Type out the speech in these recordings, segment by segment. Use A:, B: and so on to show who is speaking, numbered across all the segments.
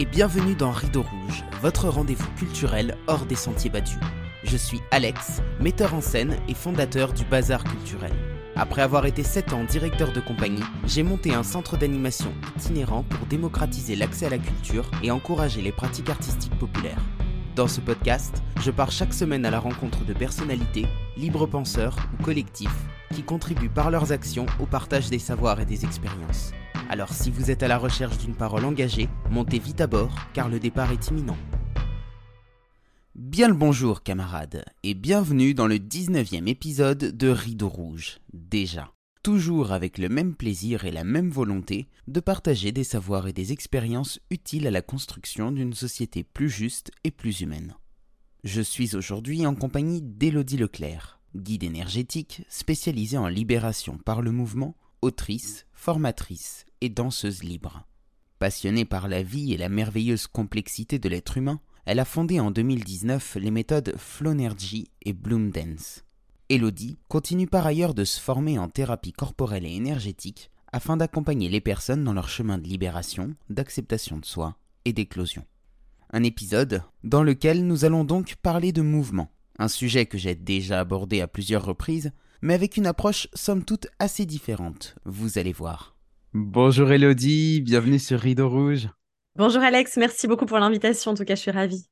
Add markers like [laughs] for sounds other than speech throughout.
A: Et bienvenue dans Rideau Rouge, votre rendez-vous culturel hors des sentiers battus. Je suis Alex, metteur en scène et fondateur du Bazar Culturel. Après avoir été 7 ans directeur de compagnie, j'ai monté un centre d'animation itinérant pour démocratiser l'accès à la culture et encourager les pratiques artistiques populaires. Dans ce podcast, je pars chaque semaine à la rencontre de personnalités, libres penseurs ou collectifs qui contribuent par leurs actions au partage des savoirs et des expériences. Alors si vous êtes à la recherche d'une parole engagée, montez vite à bord car le départ est imminent. Bien le bonjour camarades et bienvenue dans le 19e épisode de Rideau Rouge, déjà. Toujours avec le même plaisir et la même volonté de partager des savoirs et des expériences utiles à la construction d'une société plus juste et plus humaine. Je suis aujourd'hui en compagnie d'Élodie Leclerc, guide énergétique spécialisée en libération par le mouvement, autrice, formatrice et danseuse libre. Passionnée par la vie et la merveilleuse complexité de l'être humain, elle a fondé en 2019 les méthodes Flownergy et Bloom Dance. Elodie continue par ailleurs de se former en thérapie corporelle et énergétique afin d'accompagner les personnes dans leur chemin de libération, d'acceptation de soi et d'éclosion. Un épisode dans lequel nous allons donc parler de mouvement, un sujet que j'ai déjà abordé à plusieurs reprises, mais avec une approche somme toute assez différente, vous allez voir.
B: Bonjour Elodie, bienvenue sur Rideau Rouge.
C: Bonjour Alex, merci beaucoup pour l'invitation. En tout cas, je suis ravie.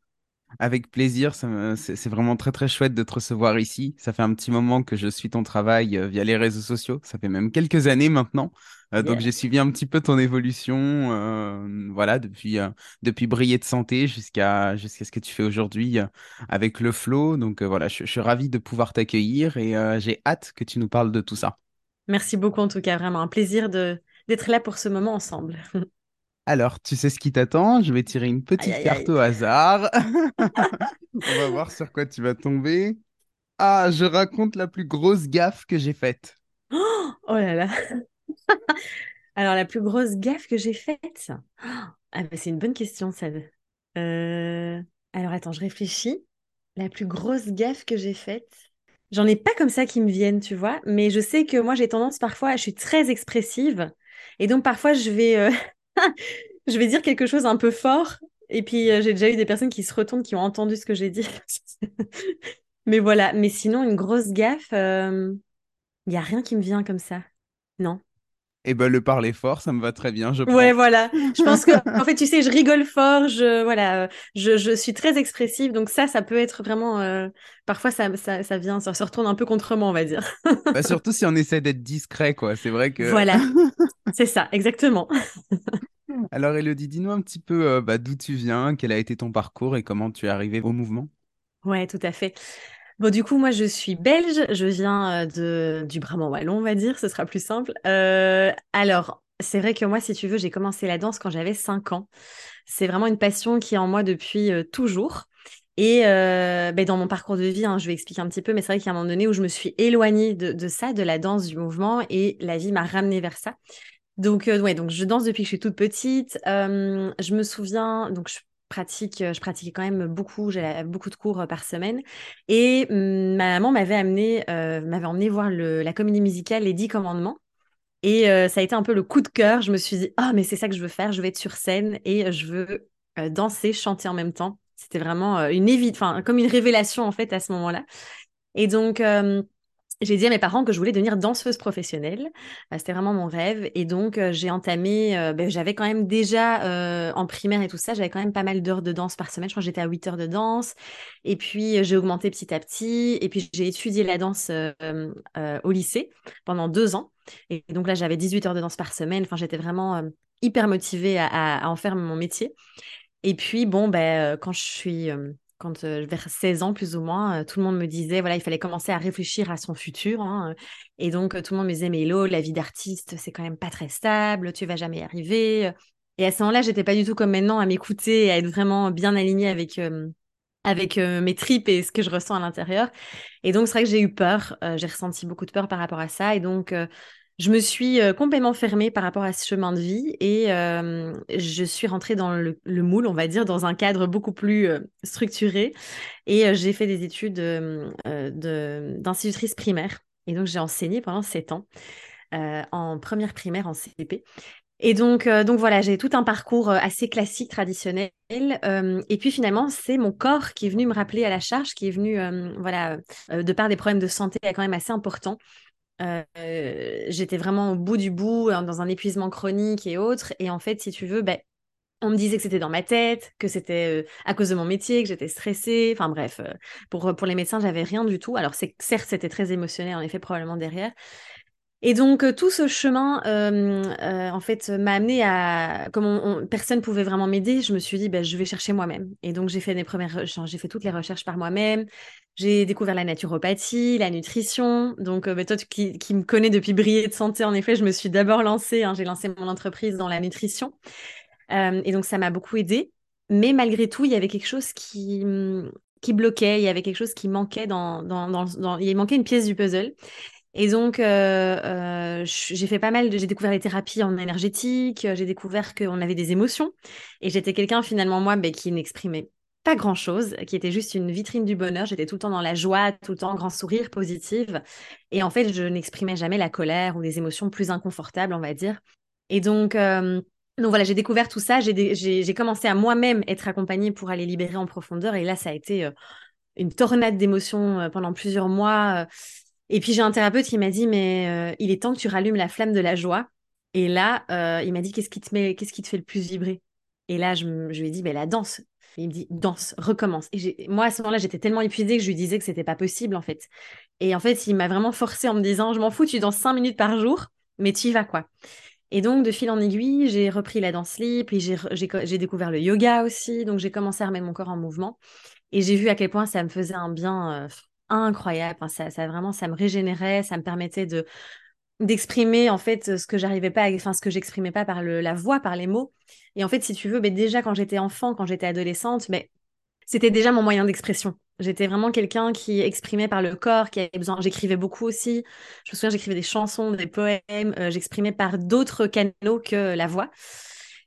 B: Avec plaisir, c'est vraiment très très chouette de te recevoir ici. Ça fait un petit moment que je suis ton travail euh, via les réseaux sociaux. Ça fait même quelques années maintenant. Euh, donc j'ai suivi un petit peu ton évolution, euh, voilà, depuis depuis briller de santé jusqu'à jusqu'à ce que tu fais aujourd'hui avec le flow. Donc voilà, je, je, suis ravi de pouvoir t'accueillir et j'ai hâte que tu nous parles de tout ça.
C: Merci beaucoup en tout cas, vraiment un plaisir de d'être là pour ce moment ensemble. [laughs]
B: Alors, tu sais ce qui t'attend? Je vais tirer une petite carte au hasard. [laughs] [laughs] On va voir sur quoi tu vas tomber. Ah, je raconte la plus grosse gaffe que j'ai faite. [gasps]
C: Oh, là là. Alors, la plus grosse gaffe que j'ai faite? Ah, bah, C'est une bonne question, ça. Euh... Alors, attends, je réfléchis. La plus grosse gaffe que j'ai faite? J'en ai pas comme ça qui me viennent, tu vois, mais je sais que moi, j'ai tendance parfois, je suis très expressive. Et donc, parfois, je vais, euh, [laughs] je vais dire quelque chose un peu fort. Et puis, euh, j'ai déjà eu des personnes qui se retournent, qui ont entendu ce que j'ai dit. [laughs] mais voilà. Mais sinon, une grosse gaffe, il euh, n'y a rien qui me vient comme ça. Non.
B: Eh ben, le parler fort, ça me va très bien, je
C: Ouais, voilà. Je pense que, [laughs] en fait, tu sais, je rigole fort, je, voilà, je, je suis très expressive. Donc ça, ça peut être vraiment, euh, parfois, ça, ça, ça vient, ça se retourne un peu contre moi, on va dire. [laughs]
B: bah, surtout si on essaie d'être discret, quoi. C'est vrai que.
C: Voilà. [laughs] C'est ça, exactement.
B: Alors, Elodie, dis-nous un petit peu euh, bah, d'où tu viens, quel a été ton parcours et comment tu es arrivée au mouvement?
C: Ouais, tout à fait. Bon, du coup, moi, je suis belge. Je viens de, du Brabant wallon, on va dire. Ce sera plus simple. Euh, alors, c'est vrai que moi, si tu veux, j'ai commencé la danse quand j'avais 5 ans. C'est vraiment une passion qui est en moi depuis toujours. Et euh, ben, dans mon parcours de vie, hein, je vais expliquer un petit peu, mais c'est vrai qu'il y a un moment donné où je me suis éloignée de, ça, de la danse, du mouvement, et la vie m'a ramenée vers ça. Donc, ouais, donc je danse depuis que je suis toute petite. je me souviens, donc je euh, je pratiquais quand même beaucoup, j'avais beaucoup de cours euh, par semaine. Et mmh, ma maman m'avait amené, euh, m'avait emmené voir la comédie musicale Les Dix Commandements. Et ça a été un peu le coup de cœur. Je me suis dit, ah, mais c'est ça que je veux faire. Je veux être sur scène et je veux danser, chanter en même temps. C'était vraiment une évite, enfin, comme une révélation en fait à ce moment-là. Et donc, j'ai dit à mes parents que je voulais devenir danseuse professionnelle. Euh, c'était vraiment mon rêve. Et donc, euh, j'ai entamé, euh, ben, j'avais quand même déjà en primaire et tout ça, j'avais quand même pas mal d'heures de danse par semaine. Je crois que j'étais à 8 heures de danse. Et puis, j'ai augmenté petit à petit. Et puis, j'ai étudié la danse au lycée pendant deux ans. Et donc là, j'avais 18 heures de danse par semaine. Enfin, j'étais vraiment hyper motivée à, en faire mon métier. Et puis, bon, ben, quand je suis quand vers 16 ans plus ou moins, tout le monde me disait voilà, il fallait commencer à réfléchir à son futur. Hein, et donc tout le monde me disait mais Hello, la vie d'artiste, c'est quand même pas très stable, tu vas jamais y arriver. Et à ce moment-là, j'étais pas du tout comme maintenant à m'écouter, à être vraiment bien alignée avec avec mes tripes et ce que je ressens à l'intérieur. Et donc c'est vrai que j'ai eu peur, j'ai ressenti beaucoup de peur par rapport à ça. Et donc je me suis complètement fermée par rapport à ce chemin de vie et je suis rentrée dans le, moule, on va dire, dans un cadre beaucoup plus structuré. Et j'ai fait des études d'institutrice primaire. Et donc, j'ai enseigné pendant sept ans en première primaire en CP. Et donc, euh, donc voilà, j'ai tout un parcours euh, assez classique, traditionnel. Euh, et puis finalement, c'est mon corps qui est venu me rappeler à la charge, qui est venu, voilà, de par des problèmes de santé quand même assez importants. J'étais vraiment au bout du bout, dans un épuisement chronique et autres. Et en fait, si tu veux, ben, on me disait que c'était dans ma tête, que c'était à cause de mon métier, que j'étais stressée. Enfin bref, pour, pour les médecins, j'avais rien du tout. Alors certes, c'était très émotionnel, en effet, probablement derrière. Et donc euh, tout ce chemin, euh, euh, en fait, m'a amené à, comme on, personne pouvait vraiment m'aider, je me suis dit, ben, je vais chercher moi-même. Et donc j'ai fait premières, j'ai fait toutes les recherches par moi-même. J'ai découvert la naturopathie, la nutrition. Donc ben, toi qui, me connais depuis briller de santé, en effet, je me suis d'abord lancée. Hein, j'ai lancé mon entreprise dans la nutrition. et donc ça m'a beaucoup aidé. Mais malgré tout, il y avait quelque chose qui qui bloquait, il y avait quelque chose qui manquait dans, dans, dans, il manquait une pièce du puzzle. Et donc, euh, euh, j'ai fait pas mal. J'ai découvert les thérapies en énergétique, euh, j'ai découvert qu'on avait des émotions. Et j'étais quelqu'un, finalement, moi, ben, qui n'exprimait pas grand-chose, qui était juste une vitrine du bonheur. J'étais tout le temps dans la joie, tout le temps grand sourire, positive. Et en fait, je n'exprimais jamais la colère ou des émotions plus inconfortables, on va dire. Et donc... donc voilà, j'ai découvert tout ça, j'ai commencé à moi-même être accompagnée pour aller libérer en profondeur. Et là, ça a été une tornade d'émotions pendant plusieurs mois. Et puis j'ai un thérapeute qui m'a dit, mais euh, il est temps que tu rallumes la flamme de la joie. Et là, euh, il m'a dit, qu'est-ce qui te met, qu'est-ce qui te fait le plus vibrer? Et là, je, lui ai dit, mais la danse. Il me dit, danse, recommence. Et moi, à ce moment-là, j'étais tellement épuisée que je lui disais que c'était pas possible, en fait. Et en fait, il m'a vraiment forcé en me disant, je m'en fous, tu danses cinq minutes par jour, mais tu y vas, quoi. Et donc, de fil en aiguille, j'ai repris la danse libre, puis j'ai découvert le yoga aussi. Donc, j'ai commencé à remettre mon corps en mouvement. Et j'ai vu à quel point ça me faisait un bien euh, incroyable. ça, ça, vraiment, ça me régénérait, ça me permettait de d'exprimer en fait ce que j'arrivais pas, enfin ce que j'exprimais pas par le, la voix, par les mots. Et en fait, si tu veux, mais déjà quand j'étais enfant, quand j'étais adolescente, mais c'était déjà mon moyen d'expression. J'étais vraiment quelqu'un qui exprimait par le corps, qui avait besoin. J'écrivais beaucoup aussi. Je me souviens, j'écrivais des chansons, des poèmes. Euh, j'exprimais par d'autres canaux que la voix.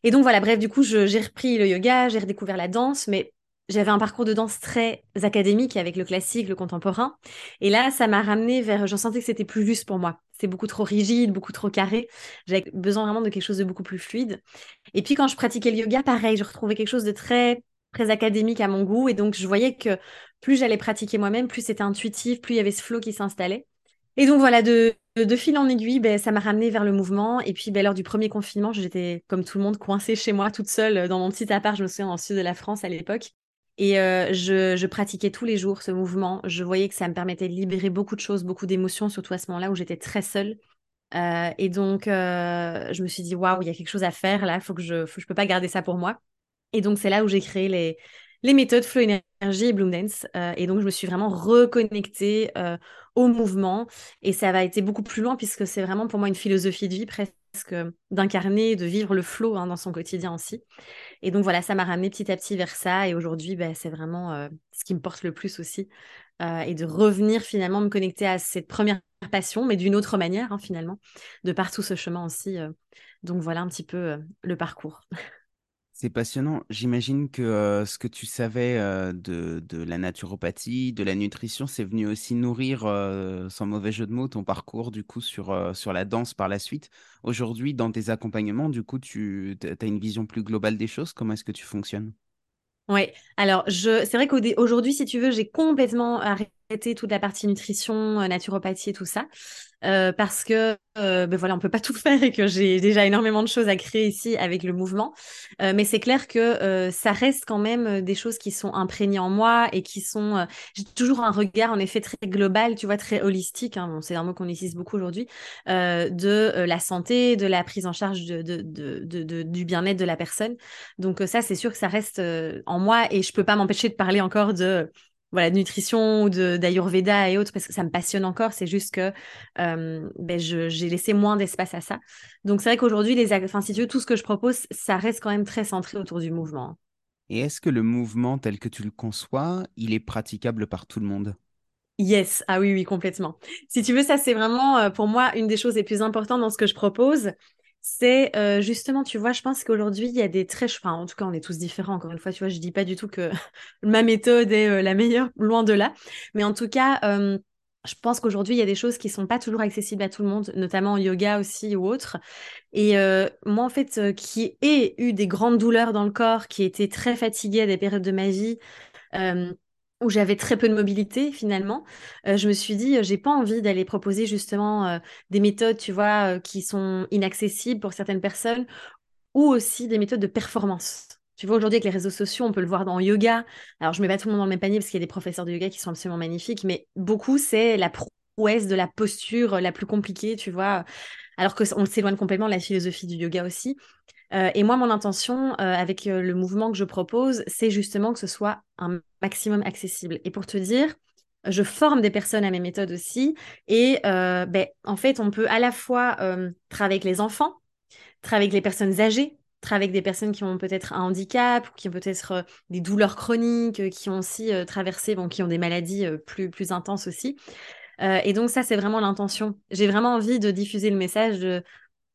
C: Et donc voilà, bref, du coup, j'ai repris le yoga, j'ai redécouvert la danse, mais j'avais un parcours de danse très académique avec le classique, le contemporain. Et là, ça m'a ramené vers. J'en sentais que c'était plus juste pour moi. C'était beaucoup trop rigide, beaucoup trop carré. J'avais besoin vraiment de quelque chose de beaucoup plus fluide. Et puis, quand je pratiquais le yoga, pareil, je retrouvais quelque chose de très, très académique à mon goût. Et donc, je voyais que plus j'allais pratiquer moi-même, plus c'était intuitif, plus il y avait ce flow qui s'installait. Et donc voilà, de, de, fil en aiguille, ben, ça m'a ramené vers le mouvement. Et puis ben, lors du premier confinement, j'étais comme tout le monde coincée chez moi toute seule dans mon petit appart, je me souviens, le sud de la France à l'époque. Et euh, je, pratiquais tous les jours ce mouvement. Je voyais que ça me permettait de libérer beaucoup de choses, beaucoup d'émotions, surtout à ce moment-là où j'étais très seule. Euh, et donc, euh, je me suis dit, waouh, il y a quelque chose à faire là, faut que je, faut, je peux pas garder ça pour moi. Et donc, c'est là où j'ai créé les, les méthodes Flow Energy et Bloom Dance. et donc, je me suis vraiment reconnectée au mouvement. Et ça va été beaucoup plus loin puisque c'est vraiment pour moi une philosophie de vie presque d'incarner, de vivre le flow hein, dans son quotidien aussi. Et donc voilà, ça m'a ramené petit à petit vers ça. Et aujourd'hui, bah, c'est vraiment euh, ce qui me porte le plus aussi. Euh, et de revenir finalement me connecter à cette première passion, mais d'une autre manière hein, finalement, de par tout ce chemin aussi. Euh. donc voilà un petit peu le parcours. [laughs]
D: C'est passionnant. J'imagine que ce que tu savais de, de, la naturopathie, de la nutrition, c'est venu aussi nourrir, sans mauvais jeu de mots, ton parcours du coup sur, sur la danse par la suite. Aujourd'hui, dans tes accompagnements, du coup, tu as une vision plus globale des choses? Comment est-ce que tu fonctionnes?
C: Oui, alors je... c'est vrai qu'aujourd'hui, si tu veux, j'ai complètement arrêté toute la partie nutrition, naturopathie et tout ça. Euh, parce que euh, ben voilà, on peut pas [laughs] tout faire et que j'ai déjà énormément de choses à créer ici avec le mouvement. Euh, mais c'est clair que euh, ça reste quand même des choses qui sont imprégnées en moi et qui sont. j'ai toujours un regard en effet très global, tu vois, très holistique. Hein, c'est un mot qu'on utilise beaucoup aujourd'hui de la santé, de la prise en charge de du bien-être de la personne. Donc ça, c'est sûr que ça reste en moi et je peux pas m'empêcher de parler encore de voilà, de nutrition ou d'Ayurveda et autres, parce que ça me passionne encore. C'est juste que euh, ben j'ai laissé moins d'espace à ça. Donc, c'est vrai qu'aujourd'hui, les, enfin, si tu veux, tout ce que je propose, ça reste quand même très centré autour du mouvement.
D: Et est-ce que le mouvement tel que tu le conçois, il est praticable par tout le monde?
C: Yes, ah oui, oui, complètement. Si tu veux, ça, c'est vraiment euh, pour moi une des choses les plus importantes dans ce que je propose c'est euh, justement, tu vois, je pense qu'aujourd'hui, il y a des très... Enfin, en tout cas, on est tous différents. Encore une fois, tu vois, je dis pas du tout que [laughs] ma méthode est euh, la meilleure, [laughs] loin de là. Mais en tout cas, je pense qu'aujourd'hui, il y a des choses qui sont pas toujours accessibles à tout le monde, notamment en yoga aussi ou autre. Et euh, moi, en fait, qui ai eu des grandes douleurs dans le corps, qui était très fatiguée à des périodes de ma vie, où j'avais très peu de mobilité finalement, je me suis dit, j'ai pas envie d'aller proposer justement des méthodes, tu vois, qui sont inaccessibles pour certaines personnes, ou aussi des méthodes de performance. Tu vois, aujourd'hui, avec les réseaux sociaux, on peut le voir dans yoga. Alors, je mets pas tout le monde dans le même panier parce qu'il y a des professeurs de yoga qui sont absolument magnifiques, mais beaucoup, c'est la prouesse de la posture la plus compliquée, tu vois. Alors qu'on s'éloigne complètement de la philosophie du yoga aussi. Euh, et moi, mon intention euh, avec euh, le mouvement que je propose, c'est justement que ce soit un maximum accessible. Et pour te dire, je forme des personnes à mes méthodes aussi. Et ben, en fait, on peut à la fois travailler avec les enfants, travailler avec les personnes âgées, travailler avec des personnes qui ont peut-être un handicap, qui ont peut-être des douleurs chroniques, qui ont aussi traversé, bon, qui ont des maladies plus, plus intenses aussi. Et donc ça, c'est vraiment l'intention. J'ai vraiment envie de diffuser le message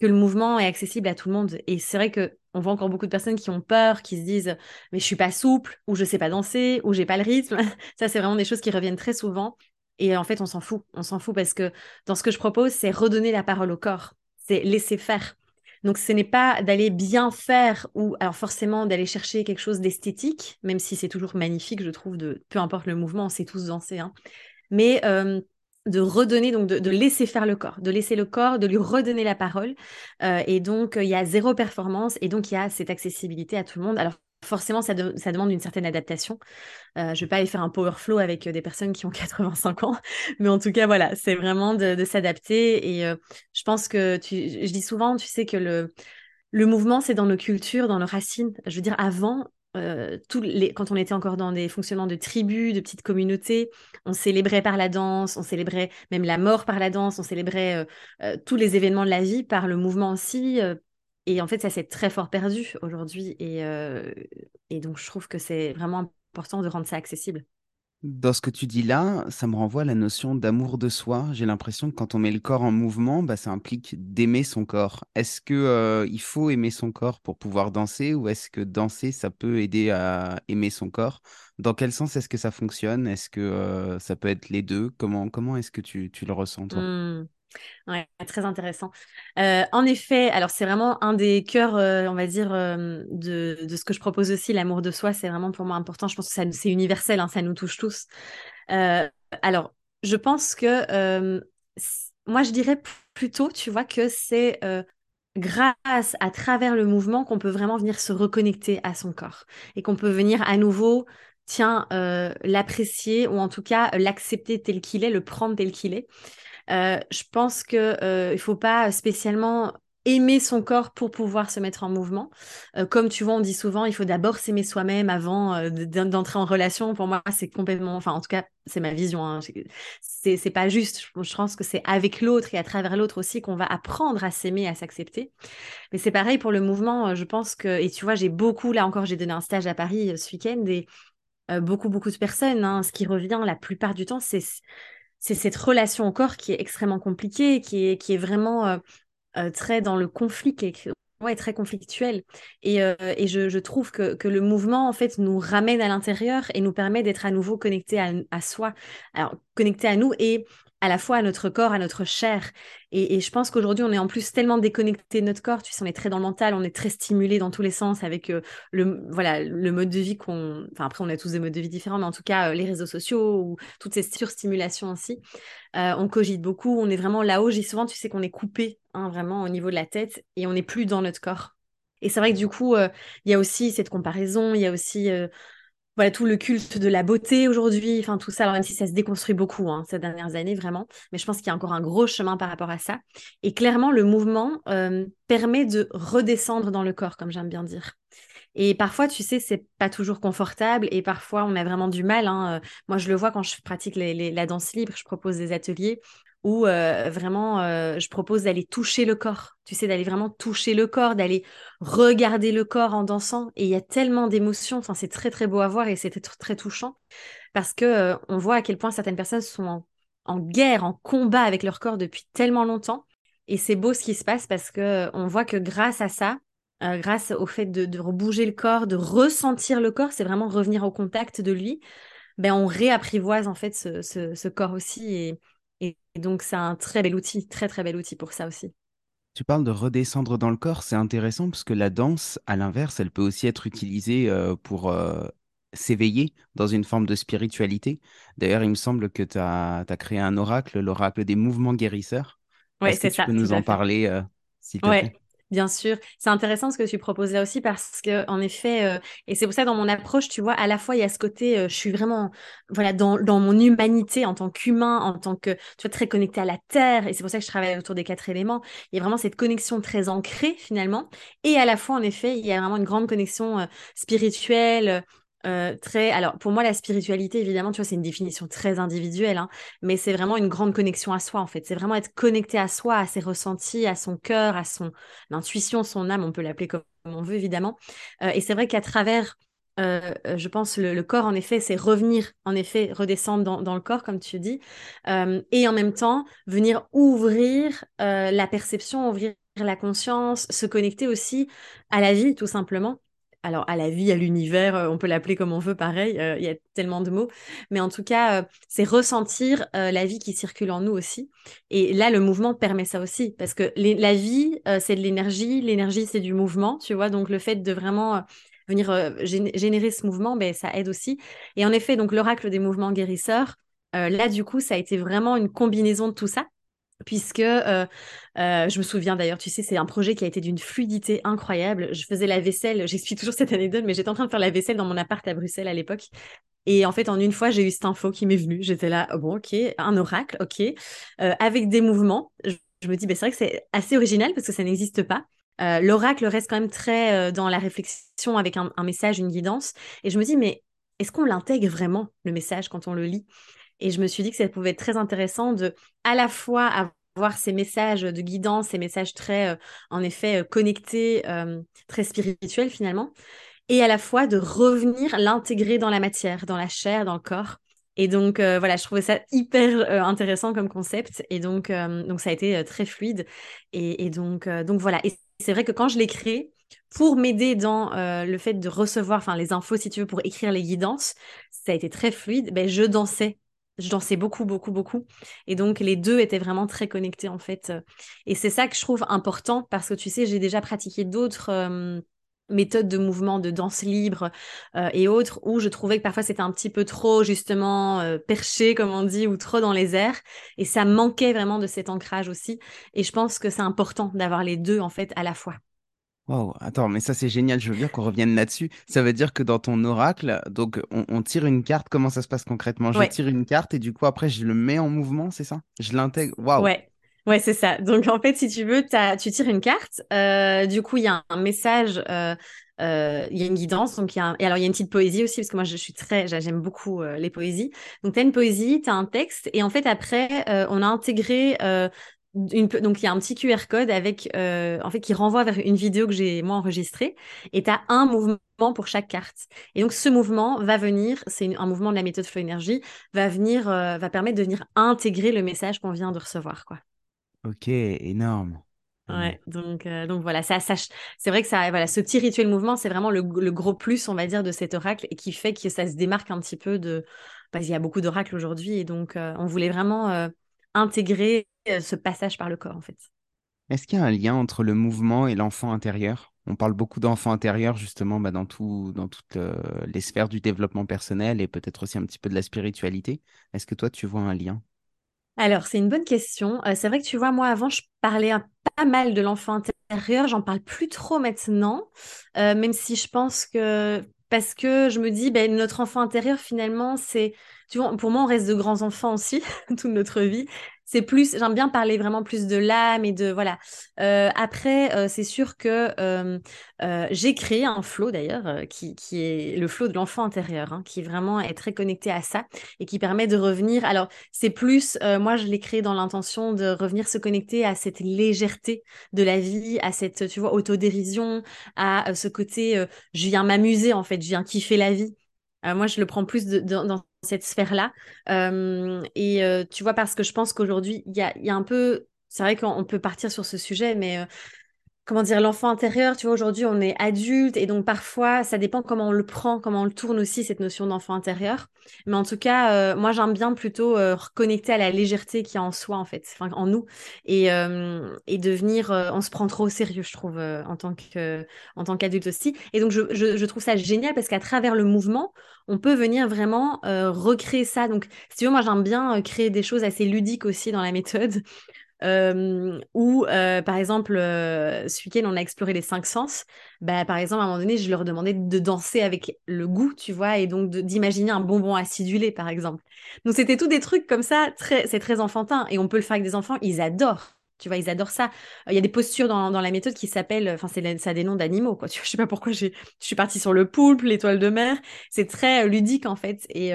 C: que le mouvement est accessible à tout le monde. Et c'est vrai que on voit encore beaucoup de personnes qui ont peur, qui se disent mais je suis pas souple, ou je sais pas danser, ou j'ai pas le rythme. [laughs] ça, c'est vraiment des choses qui reviennent très souvent. Et en fait, on s'en fout. On s'en fout parce que dans ce que je propose, c'est redonner la parole au corps. C'est laisser faire. Donc, ce n'est pas d'aller bien faire ou alors forcément d'aller chercher quelque chose d'esthétique, même si c'est toujours magnifique, je trouve, de peu importe le mouvement, on sait tous danser, hein. mais euh, de redonner, donc de, laisser faire le corps, de laisser le corps, de lui redonner la parole. Euh, et donc, il y a zéro performance et donc il y a cette accessibilité à tout le monde. Alors, forcément, ça, demande une certaine adaptation. Euh, je ne vais pas aller faire un power flow avec euh, des personnes qui ont [laughs] 85 ans, mais en tout cas, voilà, c'est vraiment de, s'adapter. Et euh, je pense que, tu, je dis souvent, tu sais que le, le mouvement, c'est dans nos cultures, dans nos racines. Je veux dire, avant, les, quand on était encore dans des fonctionnements de tribus, de petites communautés, on célébrait par la danse, on célébrait même la mort par la danse, on célébrait tous les événements de la vie par le mouvement aussi, et en fait, ça s'est très fort perdu aujourd'hui. Euh, et donc, je trouve que c'est vraiment important de rendre ça accessible.
A: Dans ce que tu dis là, ça me renvoie à la notion d'amour de soi. J'ai l'impression que quand on met le corps en mouvement, bah, ça implique d'aimer son corps. Est-ce que euh, il faut aimer son corps pour pouvoir danser ou est-ce que danser, ça peut aider à aimer son corps? Dans quel sens est-ce que ça fonctionne? Est-ce que euh, ça peut être les deux? Comment, comment est-ce que tu, le ressens, toi?
C: Mmh. Très intéressant. Euh, en effet, alors c'est vraiment un des cœurs, euh, on va dire, euh, de, de, ce que je propose aussi, l'amour de soi, c'est vraiment pour moi important. Je pense que c'est universel, hein, ça nous touche tous. alors, je pense que moi, je dirais plutôt, tu vois, que c'est grâce à travers le mouvement qu'on peut vraiment venir se reconnecter à son corps et qu'on peut venir à nouveau tiens, l'apprécier ou en tout cas l'accepter tel qu'il est, le prendre tel qu'il est. Euh, je pense qu'il euh, ne faut pas spécialement aimer son corps pour pouvoir se mettre en mouvement. Euh, comme tu vois, on dit souvent, il faut d'abord s'aimer soi-même avant d'entrer en relation. Pour moi, c'est complètement, enfin, en tout cas, c'est ma vision. Hein. C'est pas juste. Je pense que c'est avec l'autre et à travers l'autre aussi qu'on va apprendre à s'aimer, à s'accepter. Mais c'est pareil pour le mouvement. Je pense que, et tu vois, j'ai beaucoup, là encore, j'ai donné un stage à Paris ce week-end et beaucoup, beaucoup de personnes, hein, ce qui revient la plupart du temps, c'est c'est cette relation au corps qui est extrêmement compliquée, qui est, qui est vraiment euh, euh, très dans le conflit, qui est très conflictuel. Et, euh, et je, je, trouve que, que, le mouvement, en fait, nous ramène à l'intérieur et nous permet d'être à nouveau connectés à, à, soi, alors connectés à nous et à la fois à notre corps, à notre chair. Et, je pense qu'aujourd'hui, on est en plus tellement déconnecté de notre corps. Tu sais, on est très dans le mental, on est très stimulé dans tous les sens avec euh, le, voilà, le mode de vie qu'on. Enfin, après, on a tous des modes de vie différents, mais en tout cas, euh, les réseaux sociaux ou toutes ces surstimulations aussi. Euh, on cogite beaucoup, on est vraiment là-haut. J'ai souvent, tu sais, qu'on est coupé hein, vraiment au niveau de la tête et on n'est plus dans notre corps. Et c'est vrai que du coup, il y a aussi cette comparaison, il y a aussi voilà tout le culte de la beauté aujourd'hui, enfin tout ça, alors même si ça se déconstruit beaucoup hein, ces dernières années vraiment, mais je pense qu'il y a encore un gros chemin par rapport à ça. Et clairement, le mouvement euh, permet de redescendre dans le corps, comme j'aime bien dire. Et parfois, tu sais, c'est pas toujours confortable et parfois on a vraiment du mal. Hein. Moi, je le vois quand je pratique la danse libre, je propose des ateliers où euh, vraiment euh, je propose d'aller toucher le corps, tu sais, d'aller vraiment toucher le corps, d'aller regarder le corps en dansant. Et il y a tellement d'émotions, c'est très très beau à voir et c'est très, touchant parce que euh, on voit à quel point certaines personnes sont en, guerre, en combat avec leur corps depuis tellement longtemps. Et c'est beau ce qui se passe parce que on voit que grâce à ça, grâce au fait de, de bouger le corps, de ressentir le corps, c'est vraiment revenir au contact de lui. Ben, on réapprivoise en fait ce, corps aussi Et, donc, c'est un très bel outil, très, très bel outil pour ça aussi.
A: Tu parles de redescendre dans le corps, c'est intéressant parce que la danse, à l'inverse, elle peut aussi être utilisée euh, pour euh, s'éveiller dans une forme de spiritualité. D'ailleurs, il me semble que tu as, créé un oracle, l'oracle des mouvements guérisseurs.
C: Oui, c'est ça.
A: Tu peux nous en parler, euh, s'il te plaît?
C: Bien sûr, c'est intéressant ce que tu proposes là aussi parce que en effet, euh, et c'est pour ça dans mon approche, tu vois, à la fois il y a ce côté, euh, je suis vraiment, voilà, dans, dans mon humanité en tant qu'humain, en tant que, tu vois, très connecté à la terre, et c'est pour ça que je travaille autour des quatre éléments. Il y a vraiment cette connexion très ancrée finalement, et à la fois en effet, il y a vraiment une grande connexion spirituelle, euh, très. Alors, pour moi, la spiritualité, évidemment, tu vois, c'est une définition très individuelle, hein, mais c'est vraiment une grande connexion à soi, en fait. C'est vraiment être connecté à soi, à ses ressentis, à son cœur, à son intuition, son âme, on peut l'appeler comme on veut, évidemment. Euh, et c'est vrai qu'à travers, euh, je pense, le, corps, en effet, c'est revenir, en effet, redescendre dans, dans, le corps, comme tu dis, et en même temps, venir ouvrir la perception, ouvrir la conscience, se connecter aussi à la vie, tout simplement alors à la vie, à l'univers, euh, on peut l'appeler comme on veut, pareil, euh, il y a tellement de mots, mais en tout cas, euh, c'est ressentir la vie qui circule en nous aussi. Et là, le mouvement permet ça aussi, parce que la vie, c'est de l'énergie, l'énergie, c'est du mouvement, tu vois, donc le fait de vraiment venir générer ce mouvement, ben, ça aide aussi. Et en effet, donc l'oracle des mouvements guérisseurs, là, du coup, ça a été vraiment une combinaison de tout ça puisque euh, euh, je me souviens d'ailleurs, tu sais, c'est un projet qui a été d'une fluidité incroyable. Je faisais la vaisselle, [laughs] j'explique toujours cette anecdote, mais j'étais en train de faire la vaisselle dans mon appart à Bruxelles à l'époque. Et en fait, en une fois, j'ai eu cette info qui m'est venue. J'étais là, oh bon, ok, un oracle, ok, euh, avec des mouvements. Je, me dis, bah, c'est vrai que c'est assez original parce que ça n'existe pas. L'oracle reste quand même très dans la réflexion avec un, un message, une guidance. Et je me dis, mais est-ce qu'on l'intègre vraiment, le message, quand on le lit? Et je me suis dit que ça pouvait être très intéressant de à la fois avoir ces messages de guidance, ces messages très, euh, en effet, euh, connectés, euh, très spirituels finalement, et à la fois de revenir l'intégrer dans la matière, dans la chair, dans le corps. Et donc, voilà, je trouvais ça hyper intéressant comme concept. Et donc, donc ça a été très fluide. Et, donc, donc, voilà. Et c'est vrai que quand je l'ai créé, pour m'aider dans le fait de recevoir les infos, si tu veux, pour écrire les guidances, ça a été très fluide. Ben, je dansais je dansais beaucoup, beaucoup, beaucoup. Et donc, les deux étaient vraiment très connectés, en fait. Et c'est ça que je trouve important parce que, tu sais, j'ai déjà pratiqué d'autres méthodes de mouvement, de danse libre euh, et autres, où je trouvais que parfois c'était un petit peu trop, justement, euh, perché, comme on dit, ou trop dans les airs. Et ça manquait vraiment de cet ancrage aussi. Et je pense que c'est important d'avoir les deux, en fait, à la fois.
A: Wow, attends, mais ça c'est génial, je veux bien qu'on revienne là-dessus. Ça veut dire que dans ton oracle, donc on, tire une carte, comment ça se passe concrètement? Je tire une carte et du coup après je le mets en mouvement, c'est ça? Je l'intègre. Waouh.
C: Ouais. Ouais, c'est ça. Donc en fait, si tu veux, tu tires une carte. Euh, du coup, il y a un message, euh, euh, il y a une guidance. Donc, y a Et alors, il y a une petite poésie aussi, parce que moi, je suis très, j'aime beaucoup les poésies. Donc, tu as une poésie, tu as un texte. Et en fait, après, on a intégré donc il y a un petit QR code avec euh, en fait qui renvoie vers une vidéo que j'ai moi enregistrée et tu as un mouvement pour chaque carte. Et donc ce mouvement va venir, c'est un mouvement de la méthode Flow Energy, va venir euh, va permettre de venir intégrer le message qu'on vient de recevoir quoi.
A: OK, énorme.
C: Ouais, donc, euh, donc voilà, ça, ça c'est vrai que ça, voilà, ce petit rituel mouvement, c'est vraiment le, gros plus, on va dire, de cet oracle et qui fait que ça se démarque un petit peu de. Parce qu'il y a beaucoup d'oracles aujourd'hui et donc on voulait vraiment intégrer euh, ce passage par le corps, en fait.
A: Est-ce qu'il y a un lien entre le mouvement et l'enfant intérieur? On parle beaucoup d'enfant intérieur, justement, bah, dans, tout, dans toutes euh, les sphères du développement personnel et peut-être aussi un petit peu de la spiritualité. Est-ce que toi, tu vois un lien?
C: Alors, c'est une bonne question. Euh, c'est vrai que tu vois, moi, avant, je parlais pas mal de l'enfant intérieur. J'en parle plus trop maintenant, même si je pense que parce que je me dis, ben, notre enfant intérieur, finalement, c'est, tu vois, pour moi, on reste de grands enfants aussi [laughs] toute notre vie c'est plus, j'aime bien parler vraiment plus de l'âme et de voilà. Euh, après, euh, c'est sûr que euh, j'ai créé un flow d'ailleurs qui, qui, est le flow de l'enfant intérieur, hein, qui vraiment est très connecté à ça et qui permet de revenir. Alors, c'est plus, moi, je l'ai créé dans l'intention de revenir se connecter à cette légèreté de la vie, à cette, tu vois, autodérision, à ce côté, je viens m'amuser en fait, je viens kiffer la vie. moi, je le prends plus de, dans cette sphère-là. Euh, et euh, tu vois, parce que je pense qu'aujourd'hui, il y a, y a, un peu, c'est vrai qu'on peut partir sur ce sujet, mais euh, comment dire, l'enfant intérieur, tu vois, aujourd'hui, on est adulte et donc parfois, ça dépend comment on le prend, comment on le tourne aussi, cette notion d'enfant intérieur. Mais en tout cas, euh, moi, j'aime bien plutôt euh, reconnecter à la légèreté qui y a en soi, en fait, enfin, en nous, et, euh, devenir, on se prend trop au sérieux, je trouve, en tant tant qu'adulte aussi. Et donc, je, je, je trouve ça génial parce qu'à travers le mouvement, on peut venir vraiment recréer ça. Donc, si tu veux, moi, j'aime bien créer des choses assez ludiques aussi dans la méthode. Euh, ou euh, par exemple, euh, ce on a exploré les cinq sens. Bah, par exemple, à un moment donné, je leur demandais de danser avec le goût, tu vois, et donc d'imaginer un bonbon acidulé, par exemple. Donc, c'était tout des trucs comme ça, c'est très enfantin, et on peut le faire avec des enfants, ils adorent. Tu vois, ils adorent ça. Il y a des postures dans, la méthode qui s'appellent, enfin, c'est ça a des noms d'animaux, quoi. Tu vois, je sais pas pourquoi je suis partie sur le poulpe, l'étoile de mer. C'est très ludique, en fait. Et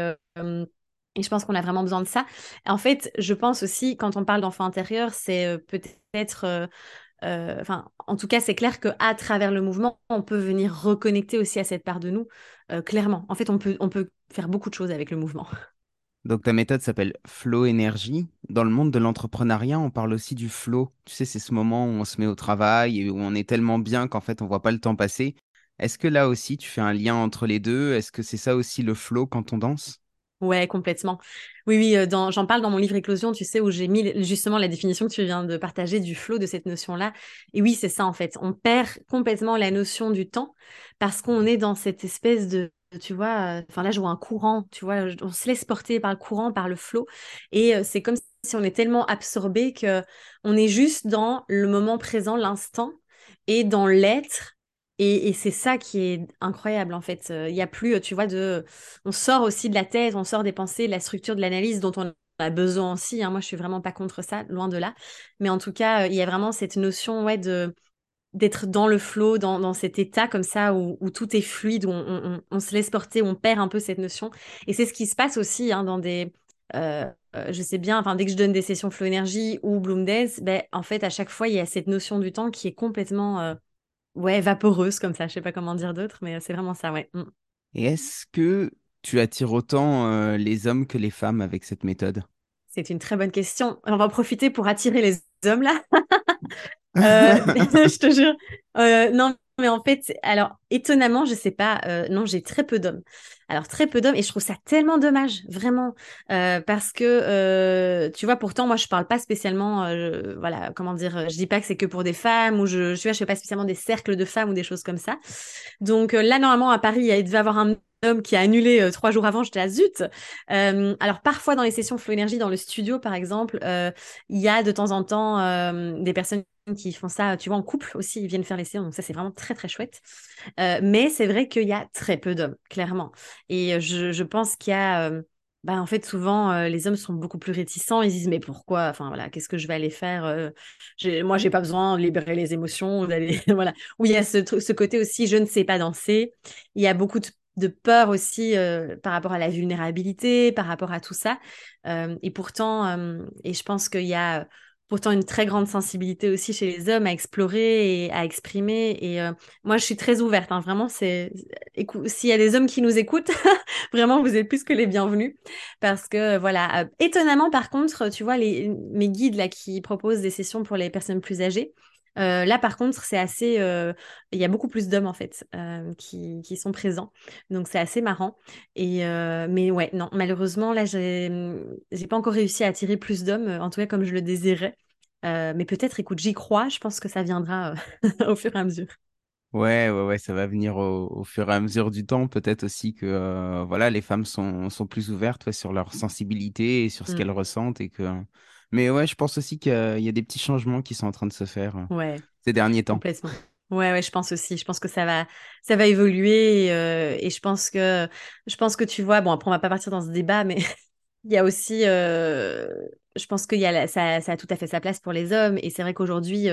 C: et je pense qu'on a vraiment besoin de ça. En fait, je pense aussi, quand on parle d'enfant intérieur, c'est euh, peut-être... Euh, euh, en tout cas, c'est clair qu'à travers le mouvement, on peut venir reconnecter aussi à cette part de nous, clairement. En fait, on peut, on peut faire beaucoup de choses avec le mouvement. [laughs]
A: Donc ta méthode s'appelle Flow Énergie. Dans le monde de l'entrepreneuriat, on parle aussi du flow. Tu sais, c'est ce moment où on se met au travail et où on est tellement bien qu'en fait, on voit pas le temps passer. Est-ce que là aussi, tu fais un lien entre les deux? Est-ce que c'est ça aussi le flow quand on danse?
C: Ouais, complètement. Oui, oui, euh, j'en parle dans mon livre Éclosion, tu sais, où j'ai mis justement la définition que tu viens de partager du flow de cette notion-là. Et oui, c'est ça en fait. On perd complètement la notion du temps parce qu'on est dans cette espèce de, tu vois, enfin là, je vois un courant, tu vois, on se laisse porter par le courant, par le flow. Et euh, c'est comme si on est tellement absorbé que on est juste dans le moment présent, l'instant, et dans l'être et, c'est ça qui est incroyable en fait. Il n'y a plus, tu vois, de. On sort aussi de la tête, on sort des pensées, de la structure de l'analyse dont on a besoin aussi. Hein. Moi, je suis vraiment pas contre ça, loin de là. Mais en tout cas, il y a vraiment cette notion, ouais, de d'être dans le flow, dans, cet état comme ça où, tout est fluide, où on, se laisse porter, où on perd un peu cette notion. Et c'est ce qui se passe aussi hein, dans des. Euh, euh, je sais bien, enfin, dès que je donne des sessions Flow Energy ou Bloom Days, ben, en fait, à chaque fois, il y a cette notion du temps qui est complètement euh, ouais, vaporeuse comme ça. Je sais pas comment dire d'autre, mais c'est vraiment ça, ouais. Mm.
A: Et est-ce que tu attires autant euh, les hommes que les femmes avec cette méthode?
C: C'est une très bonne question. On va profiter pour attirer les hommes là. [laughs] Euh, [laughs] je te jure. Euh, non, mais en fait, alors étonnamment, je sais pas, euh, non, j'ai très peu d'hommes. Alors très peu d'hommes et je trouve ça tellement dommage, vraiment, euh, parce que euh, tu vois, pourtant moi je parle pas spécialement, voilà, comment dire, je dis pas que c'est que pour des femmes ou je, je, je fais pas spécialement des cercles de femmes ou des choses comme ça. Donc là normalement à Paris, il devait avoir un homme qui a annulé trois jours avant, j'étais à zut. alors parfois dans les sessions Flow Énergie, dans le studio par exemple, il y a de temps en temps des personnes qui font ça, tu vois, en couple aussi, ils viennent faire les séances. Donc ça, c'est vraiment très, très chouette. Euh, mais c'est vrai qu'il y a très peu d'hommes, clairement. Et euh, je, pense qu'il y a... Euh, bah, en fait, souvent, les hommes sont beaucoup plus réticents. Ils disent, mais pourquoi? Enfin, voilà, qu'est-ce que je vais aller faire Moi, j'ai pas besoin de libérer les émotions. d'aller [laughs] voilà. Où il y a ce, ce côté aussi, je ne sais pas danser. Il y a beaucoup de, peur aussi par rapport à la vulnérabilité, par rapport à tout ça. et pourtant, et je pense qu'il y a pourtant une très grande sensibilité aussi chez les hommes à explorer et à exprimer. Et euh, moi, je suis très ouverte. Hein. vraiment, c'est s'il y a des hommes qui nous écoutent, [laughs] vraiment, vous êtes plus que les bienvenus. Parce que voilà, euh, étonnamment, par contre, tu vois, mes guides là qui proposent des sessions pour les personnes plus âgées. Euh, là, par contre, c'est assez. Il y a beaucoup plus d'hommes en fait qui, qui, sont présents, donc c'est assez marrant. Et mais ouais, non, malheureusement, là, j'ai pas encore réussi à attirer plus d'hommes, en tout cas comme je le désirais. mais peut-être, écoute, j'y crois. Je pense que ça viendra [laughs] au fur et à mesure.
A: Ouais, ouais, ouais, ça va venir au, fur et à mesure du temps. Peut-être aussi que voilà, les femmes sont, sont plus ouvertes sur leur sensibilité et sur ce mmh. qu'elles ressentent et que mais ouais, je pense aussi qu'il y, a des petits changements qui sont en train de se faire euh, ces derniers temps.
C: Complètement. Ouais, ouais, je pense aussi. Je pense que ça va, ça va évoluer et, euh, et, je pense que, je pense que tu vois, bon, après on va pas partir dans ce débat, mais [laughs] il y a aussi, euh, je pense qu'il y a, ça, ça, a tout à fait sa place pour les hommes et c'est vrai qu'aujourd'hui,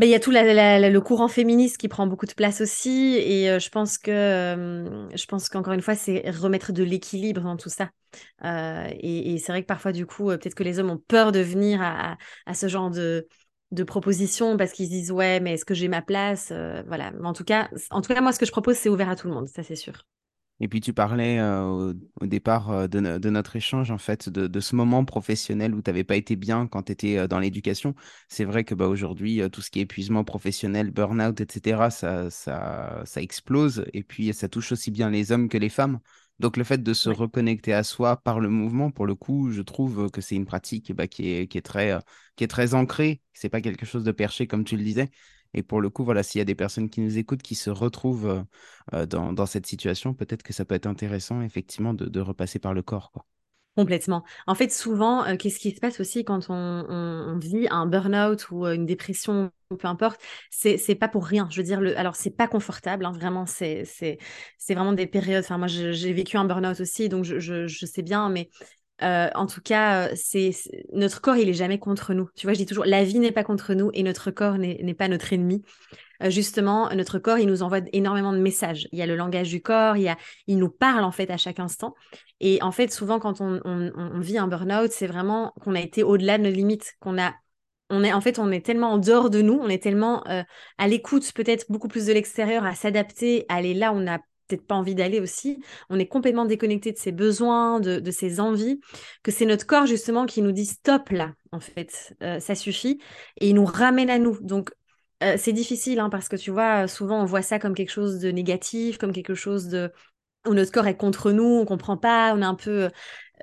C: bah, il y a tout le courant féministe qui prend beaucoup de place aussi. Et euh, je pense que, euh, je pense qu'encore une fois, c'est remettre de l'équilibre dans tout ça. Euh, et, c'est vrai que parfois, du coup, peut-être que les hommes ont peur de venir à, ce genre de, de propositions parce qu'ils se disent ouais, mais est-ce que j'ai ma place Voilà. Mais en tout cas, en tout cas, moi, ce que je propose, c'est ouvert à tout le monde, ça c'est sûr.
A: Et puis tu parlais au, départ de, notre échange, en fait, de, ce moment professionnel où tu n'avais pas été bien quand tu étais dans l'éducation. C'est vrai que bah, aujourd'hui, tout ce qui est épuisement professionnel, burn-out, etc., ça, ça, ça explose. Et puis ça touche aussi bien les hommes que les femmes. Donc le fait de se reconnecter à soi par le mouvement, pour le coup, je trouve que c'est une pratique bah, qui, est, qui, est très, euh, qui est très ancrée. C'est pas quelque chose de perché comme tu le disais. Et pour le coup, voilà, s'il y a des personnes qui nous écoutent, qui se retrouvent euh, euh, dans, dans, cette situation, peut-être que ça peut être intéressant, effectivement, de, de repasser par le corps. Quoi.
C: Complètement. En fait, souvent, euh, qu'est-ce qui se passe aussi quand on, vit un burn-out ou une dépression, peu importe, c'est, c'est pas pour rien. Je veux dire, le, alors c'est pas confortable, hein, vraiment, c'est, c'est, c'est vraiment des périodes. Enfin, moi, j'ai vécu un burn-out aussi, donc je, je, sais bien, mais euh, en tout cas, c'est, notre corps, il est jamais contre nous. Tu vois, je dis toujours, la vie n'est pas contre nous et notre corps n'est, pas notre ennemi. Euh, justement, notre corps, il nous envoie énormément de messages. Il y a le langage du corps, il, y a, il nous parle en fait à chaque instant. Et en fait, souvent, quand on, vit un burn-out, c'est vraiment qu'on a été au-delà de nos limites, qu'on a on est en fait on est tellement en dehors de nous, on est tellement euh, à l'écoute peut-être beaucoup plus de l'extérieur, à s'adapter, à aller là où on n'a peut-être pas envie d'aller aussi. On est complètement déconnecté de ses besoins, de, ses envies, que c'est notre corps justement qui nous dit stop là, en fait, euh, ça suffit, et il nous ramène à nous. Donc euh, c'est difficile hein, parce que tu vois, souvent on voit ça comme quelque chose de négatif, comme quelque chose de où notre corps est contre nous, on comprend pas, on est un peu.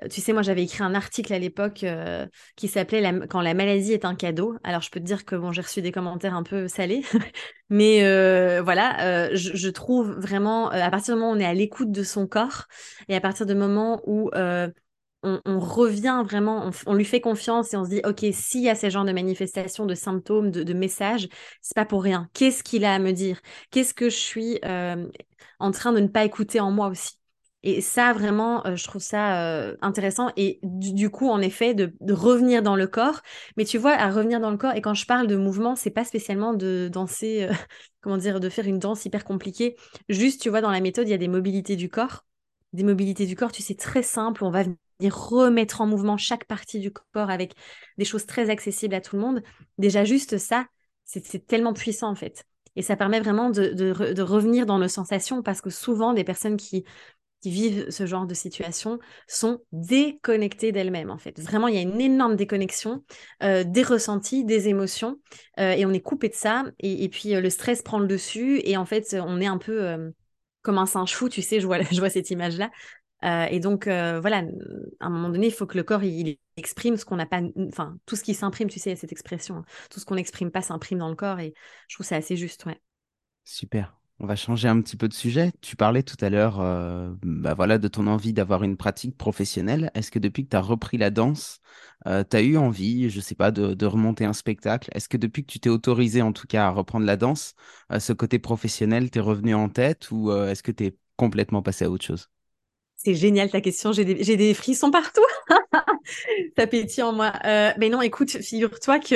C: Euh, tu sais, moi j'avais écrit un article à l'époque euh, qui s'appelait Quand la maladie est un cadeau. Alors je peux te dire que bon, j'ai reçu des commentaires un peu salés, [laughs] mais voilà, je, trouve vraiment à partir du moment où on est à l'écoute de son corps et à partir du moment où on, revient vraiment, on, lui fait confiance et on se dit, OK, s'il y a ce genre de manifestations, de symptômes, de, messages, c'est pas pour rien. Qu'est-ce qu'il a à me dire? Qu'est-ce que je suis euh, en train de ne pas écouter en moi aussi et ça, vraiment, euh, je trouve ça euh, intéressant. Et du, coup, en effet, de, revenir dans le corps. Mais tu vois, à revenir dans le corps, et quand je parle de mouvement, c'est pas spécialement de danser, [laughs] comment dire, de faire une danse hyper compliquée. Juste, tu vois, dans la méthode, il y a des mobilités du corps. Des mobilités du corps, tu sais, très simple. On va remettre en mouvement chaque partie du corps avec des choses très accessibles à tout le monde, déjà juste ça, c'est tellement puissant en fait. Et ça permet vraiment de, revenir dans nos sensations parce que souvent, des personnes qui, vivent ce genre de situation sont déconnectées d'elles-mêmes en fait. Vraiment, il y a une énorme déconnexion euh, des ressentis, des émotions euh, et on est coupé de ça. Et, puis euh, le stress prend le dessus et en fait, on est un peu comme un singe fou, tu sais, je vois, [laughs] je vois cette image-là. Euh, et donc, euh, voilà, à un moment donné, il faut que le corps il, exprime ce qu'on n'a pas, enfin, tout ce qui s'imprime, tu sais, cette expression, hein. tout ce qu'on n'exprime pas s'imprime dans le corps et je trouve ça assez juste, ouais.
A: Super. On va changer un petit peu de sujet. Tu parlais tout à l'heure euh, bah voilà, de ton envie d'avoir une pratique professionnelle. Est-ce que depuis que tu as repris la danse, tu as eu envie, je sais pas, de, remonter un spectacle? Est-ce que depuis que tu t'es autorisé en tout cas à reprendre la danse, ce côté professionnel t'est revenu en tête ou est-ce que tu es complètement passé à autre chose?
C: C'est génial ta question, j'ai des, frissons partout. [laughs] Ça pétille en moi. Euh, mais non, écoute, figure-toi que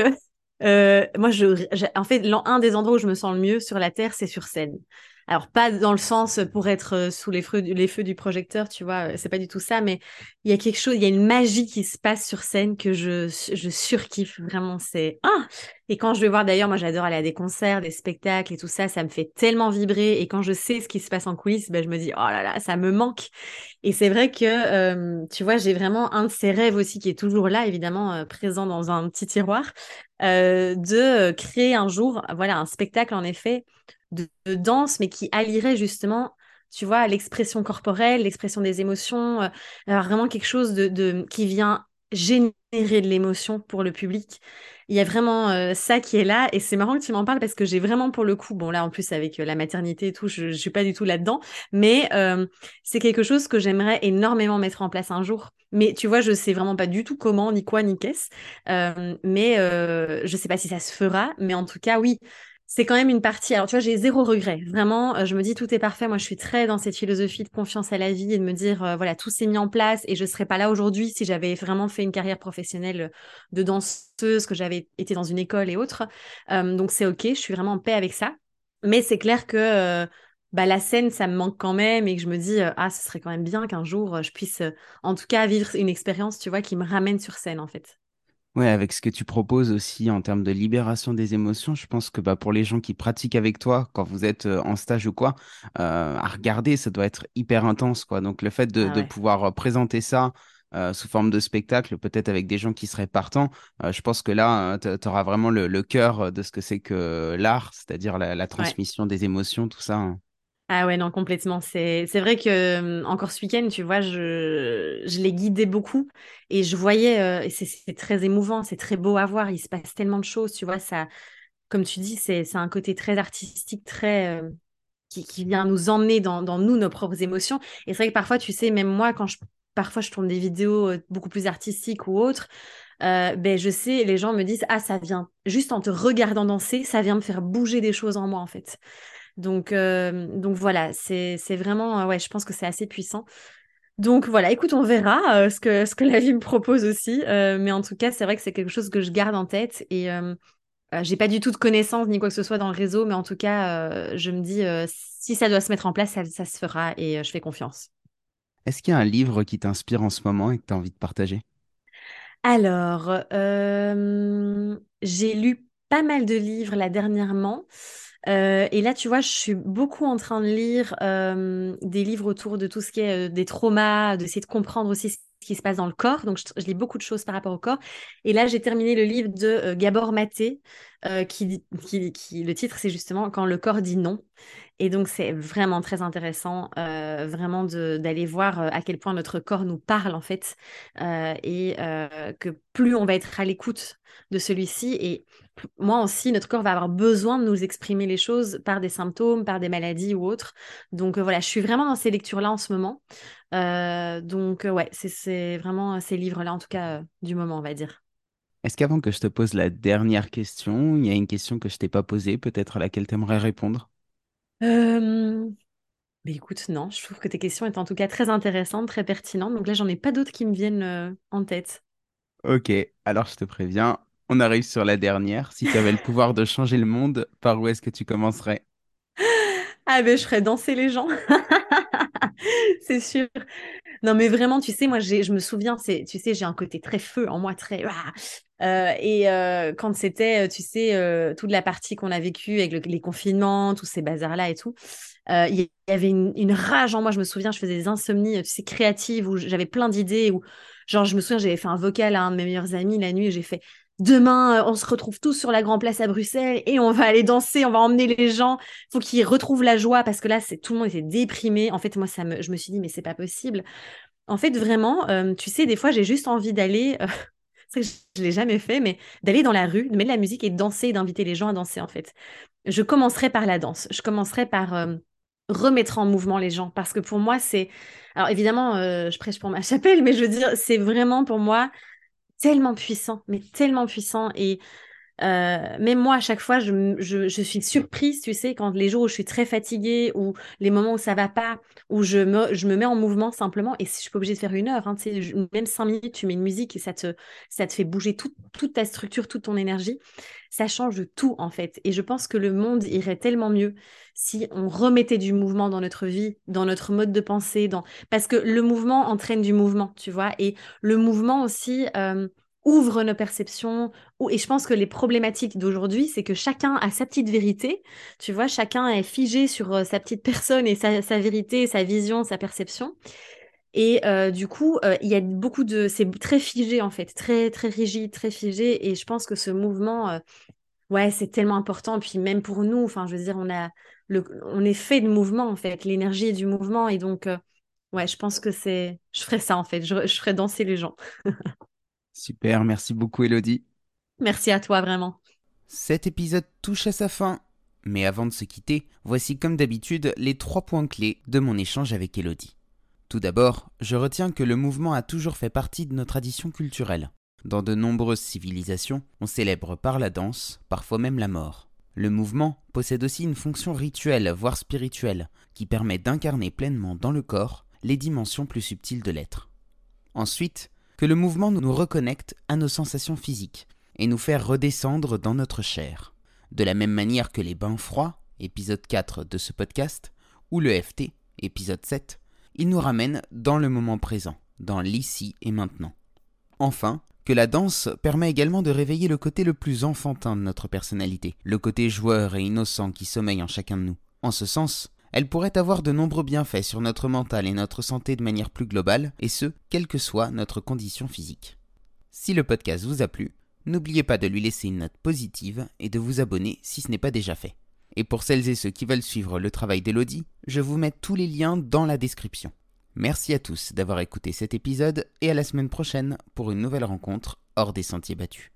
C: euh, moi, je, en fait, un des endroits où je me sens le mieux sur la Terre, c'est sur scène. Alors, pas dans le sens pour être euh, sous les feux, du projecteur, tu vois, c'est pas du tout ça, mais il y a quelque chose, il y a une magie qui se passe sur scène que je, surkiffe vraiment. C'est. Ah Et quand je vais voir, d'ailleurs, moi j'adore aller à des concerts, des spectacles et tout ça, ça me fait tellement vibrer. Et quand je sais ce qui se passe en coulisses, ben, je me dis, oh là là, ça me manque. Et c'est vrai que, euh, tu vois, j'ai vraiment un de ces rêves aussi qui est toujours là, évidemment, euh, présent dans un petit tiroir, de créer un jour, voilà, un spectacle en effet de, danse, mais qui allierait justement, tu vois, l'expression corporelle, l'expression des émotions, euh, vraiment quelque chose de, qui vient générer de l'émotion pour le public. Il y a vraiment euh, ça qui est là et c'est marrant que tu m'en parles parce que j'ai vraiment pour le coup, bon là en plus avec euh, la maternité et tout, je, ne suis pas du tout là-dedans, mais c'est quelque chose que j'aimerais énormément mettre en place un jour. Mais tu vois, je sais vraiment pas du tout comment, ni quoi, ni qu'est-ce. mais je sais pas si ça se fera, mais en tout cas oui, c'est quand même une partie. Alors, tu vois, j'ai zéro regret. Vraiment, euh, je me dis tout est parfait. Moi, je suis très dans cette philosophie de confiance à la vie et de me dire, euh, voilà, tout s'est mis en place et je serais pas là aujourd'hui si j'avais vraiment fait une carrière professionnelle de danseuse, que j'avais été dans une école et autres. Euh, donc, c'est OK. Je suis vraiment en paix avec ça. Mais c'est clair que bah, la scène, ça me manque quand même et que je me dis, ah, ce serait quand même bien qu'un jour, je puisse, en tout cas, vivre une expérience, tu vois, qui me ramène sur scène, en fait.
A: Ouais, avec ce que tu proposes aussi en termes de libération des émotions, je pense que bah, pour les gens qui pratiquent avec toi, quand vous êtes euh, en stage ou quoi, euh, à regarder, ça doit être hyper intense, quoi. Donc le fait de,
C: Ah
A: de pouvoir euh, présenter ça euh, sous forme de spectacle, peut-être avec des gens qui seraient partants, je pense que là, tu auras vraiment le, le cœur de ce que c'est que l'art, c'est-à-dire la, la
C: Ouais.
A: transmission des émotions, tout ça. hein.
C: Ah ouais, non, complètement. C'est, vrai que euh, encore ce week-end, tu vois, je, je l'ai guidé beaucoup et je voyais, euh, c'est très émouvant, c'est très beau à voir. Il se passe tellement de choses, tu vois, ça, comme tu dis, c'est c'est un côté très artistique, très, euh, qui, qui vient nous emmener dans, dans nous, nos propres émotions. Et c'est vrai que parfois, tu sais, même moi, quand je, parfois je tourne des vidéos euh, beaucoup plus artistiques ou autres, ben je sais, les gens me disent, ah, ça vient, juste en te regardant danser, ça vient me faire bouger des choses en moi, en fait. Donc, euh, donc voilà, c'est, c'est vraiment, euh, ouais, je pense que c'est assez puissant. Donc voilà, écoute, on verra euh, ce que, ce que la vie me propose aussi. Euh, mais en tout cas, c'est vrai que c'est quelque chose que je garde en tête et j'ai pas du tout de connaissances ni quoi que ce soit dans le réseau, mais en tout cas, je me dis, si ça doit se mettre en place, ça, ça se fera et je fais confiance.
A: Est-ce qu'il y a un livre qui t'inspire en ce moment et que tu as envie de partager?
C: Alors, euh, j'ai lu pas mal de livres là dernièrement. Euh, et là, tu vois, je suis beaucoup en train de lire euh, des livres autour de tout ce qui est euh, des traumas, d'essayer de comprendre aussi qui se passe dans le corps. Donc, je, lis beaucoup de choses par rapport au corps. Et là, j'ai terminé le livre de euh, Gabor Maté, euh, qui, qui, le titre, c'est justement Quand le corps dit non. Et donc, c'est vraiment très intéressant, euh, vraiment d'aller voir euh, à quel point notre corps nous parle, en fait, et que plus on va être à l'écoute de celui-ci, et moi aussi, notre corps va avoir besoin de nous exprimer les choses par des symptômes, par des maladies ou autres. Donc, voilà, je suis vraiment dans ces lectures-là en ce moment. Euh, donc, ouais, c'est vraiment ces livres-là, en tout cas, euh, du moment, on va dire.
A: Est-ce qu'avant que je te pose la dernière question, il y a une question que je t'ai pas posée, peut-être à laquelle tu aimerais répondre?
C: Euh, Mais écoute, non, je trouve que tes questions étaient en tout cas très intéressantes, très pertinentes. Donc là, j'en ai pas d'autres qui me viennent euh, en tête.
A: Ok, alors je te préviens, on arrive sur la dernière. Si tu avais le pouvoir de changer le monde, par où est-ce que tu commencerais? [laughs]
C: Ah ben, je ferais danser les gens, [laughs] [laughs] c'est sûr. Non, mais vraiment, tu sais, moi, je me souviens, c'est, tu sais, j'ai un côté très feu en moi, très. Euh, et euh, quand c'était, euh, tu sais, toute la partie qu'on a vécue avec le- les confinements, tous ces bazars-là et tout, il y avait une, rage en moi. Je me souviens, je faisais des insomnies, tu sais, créatives, où j'avais plein d'idées. Où, genre, je me souviens, j'avais fait un vocal à un de mes meilleurs amis la nuit et j'ai fait. Demain, euh, on se retrouve tous sur la Grand Place à Bruxelles et on va aller danser, on va emmener les gens. Faut qu'ils retrouvent la joie parce que là, c'est tout le monde était déprimé. En fait, moi, ça je me suis dit, mais c'est pas possible. En fait, vraiment, euh, tu sais, des fois, j'ai juste envie d'aller, euh, [laughs] que je ne l'ai jamais fait, mais d'aller dans la rue, de mettre de la musique et de danser, d'inviter les gens à danser, en fait. Je commencerai par la danse. Je commencerai par euh, remettre en mouvement les gens, parce que pour moi, c'est... Alors, évidemment, je prêche pour ma [laughs] chapelle, mais je veux dire, c'est vraiment pour moi tellement puissant, mais tellement puissant. Et euh, même moi, à chaque fois, je, je- suis surprise, tu sais, quand les jours où je suis très fatiguée ou les moments où ça va pas, où je me, je me mets en mouvement simplement. Et si je suis pas obligée de faire une heure, hein, même cinq minutes, tu mets une musique et ça te, ça te fait bouger toute toute ta structure, toute ton énergie. Ça change tout, en fait. Et je pense que le monde irait tellement mieux si on remettait du mouvement dans notre vie, dans notre mode de pensée, dans... parce que le mouvement entraîne du mouvement, tu vois. Et le mouvement aussi euh, ouvre nos perceptions, Et je pense que les problématiques d'aujourd'hui, c'est que chacun a sa petite vérité. Tu vois, chacun est figé sur euh, sa petite personne et sa, vérité, sa vision, sa perception. Et euh, du coup, euh, il y a beaucoup de... C'est très figé en fait, très, très rigide, très figé. Et je pense que ce mouvement, euh, ouais, c'est tellement important. Puis même pour nous, enfin, je veux dire, on a le... on est fait de mouvement en fait, l'énergie est du mouvement. Et donc, ouais, je pense que c'est... Je ferais ça en fait, je, je ferais danser les gens. [laughs]
A: Super, merci beaucoup Elodie.
C: Merci à toi, vraiment.
D: Cet épisode touche à sa fin. Mais avant de se quitter, voici comme d'habitude les trois points clés de mon échange avec Elodie. Tout d'abord, je retiens que le mouvement a toujours fait partie de nos traditions culturelles. Dans de nombreuses civilisations, on célèbre par la danse, parfois même la mort. Le mouvement possède aussi une fonction rituelle, voire spirituelle, qui permet d'incarner pleinement dans le corps les dimensions plus subtiles de l'être. Ensuite, que le mouvement nous reconnecte à nos sensations physiques et nous fait redescendre dans notre chair. De la même manière que les bains froids, épisode 4 de ce podcast, ou le FT, épisode 7, il nous ramène dans le moment présent, dans l'ici et maintenant. Enfin,
A: que la danse permet également de réveiller le côté le plus enfantin de notre personnalité, le côté joueur et innocent qui sommeille en chacun de nous. En ce sens, elle pourrait avoir de nombreux bienfaits sur notre mental et notre santé de manière plus globale, et ce, quelle que soit notre condition physique. Si le podcast vous a plu, n'oubliez pas de lui laisser une note positive et de vous abonner si ce n'est pas déjà fait. Et pour celles et ceux qui veulent suivre le travail d'Elodie, je vous mets tous les liens dans la description. Merci à tous d'avoir écouté cet épisode et à la semaine prochaine pour une nouvelle rencontre hors des sentiers battus.